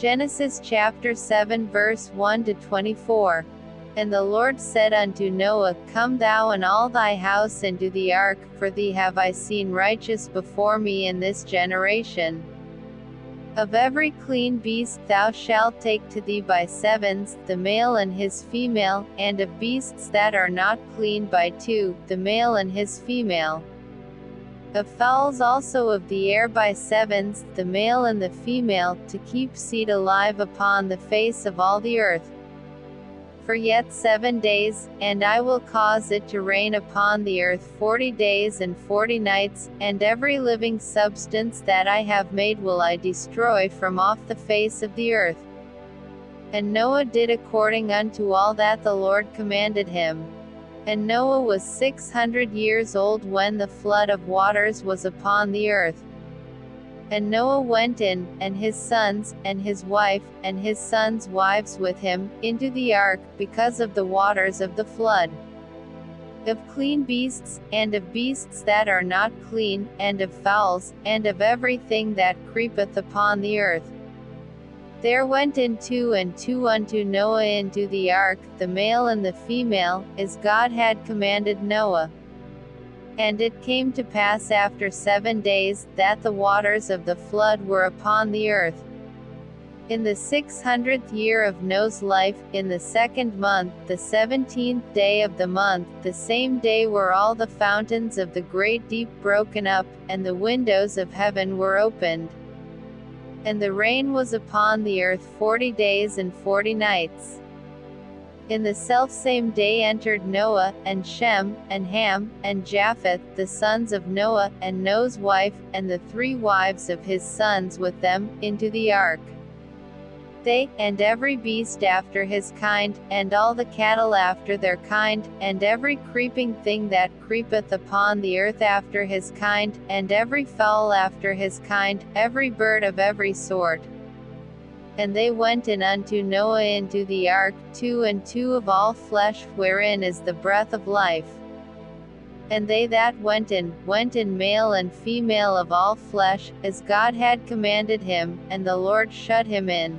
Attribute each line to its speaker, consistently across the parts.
Speaker 1: Genesis chapter 7 verse 1 to 24. And the Lord said unto Noah, Come thou and all thy house into the ark, for thee have I seen righteous before me in this generation. Of every clean beast thou shalt take to thee by sevens, the male and his female, and of beasts that are not clean by two, the male and his female. Of fowls also of the air by sevens, the male and the female, to keep seed alive upon the face of all the earth, for yet seven days, and I will cause it to rain upon the earth forty days and forty nights, and every living substance that I have made will I destroy from off the face of the earth. And Noah did according unto all that the Lord commanded him. And Noah was six hundred years old when the flood of waters was upon the earth. And Noah went in, and his sons, and his wife, and his sons' wives with him, into the ark, because of the waters of the flood. Of clean beasts, and of beasts that are not clean, and of fowls, and of everything that creepeth upon the earth. There went in two and two unto Noah into the ark, the male and the female, as God had commanded Noah. And it came to pass after seven days, that the waters of the flood were upon the earth. In the six hundredth year of Noah's life, in the second month, the seventeenth day of the month, the same day were all the fountains of the great deep broken up, and the windows of heaven were opened. And the rain was upon the earth forty days and forty nights. In the selfsame day entered Noah, and Shem, and Ham, and Japheth, the sons of Noah, and Noah's wife, and the three wives of his sons with them, into the ark. They, and every beast after his kind, and all the cattle after their kind, and every creeping thing that creepeth upon the earth after his kind, and every fowl after his kind, every bird of every sort, and they went in unto Noah into the ark, two and two of all flesh, wherein is the breath of life. And they that went in, went in male and female of all flesh, as God had commanded him, and the Lord shut him in.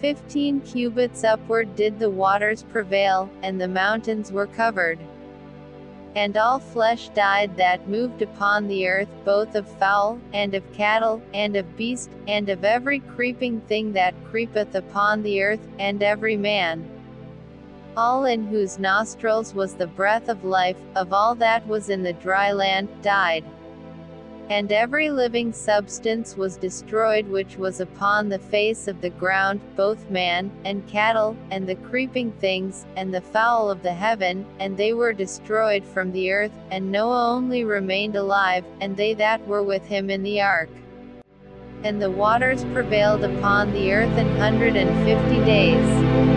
Speaker 1: Fifteen cubits upward did the waters prevail, and the mountains were covered. And all flesh died that moved upon the earth, both of fowl, and of cattle, and of beast, and of every creeping thing that creepeth upon the earth, and every man. All in whose nostrils was the breath of life, of all that was in the dry land, died and every living substance was destroyed which was upon the face of the ground, both man, and cattle, and the creeping things, and the fowl of the heaven, and they were destroyed from the earth, and Noah only remained alive, and they that were with him in the ark. And the waters prevailed upon the earth an hundred and fifty days.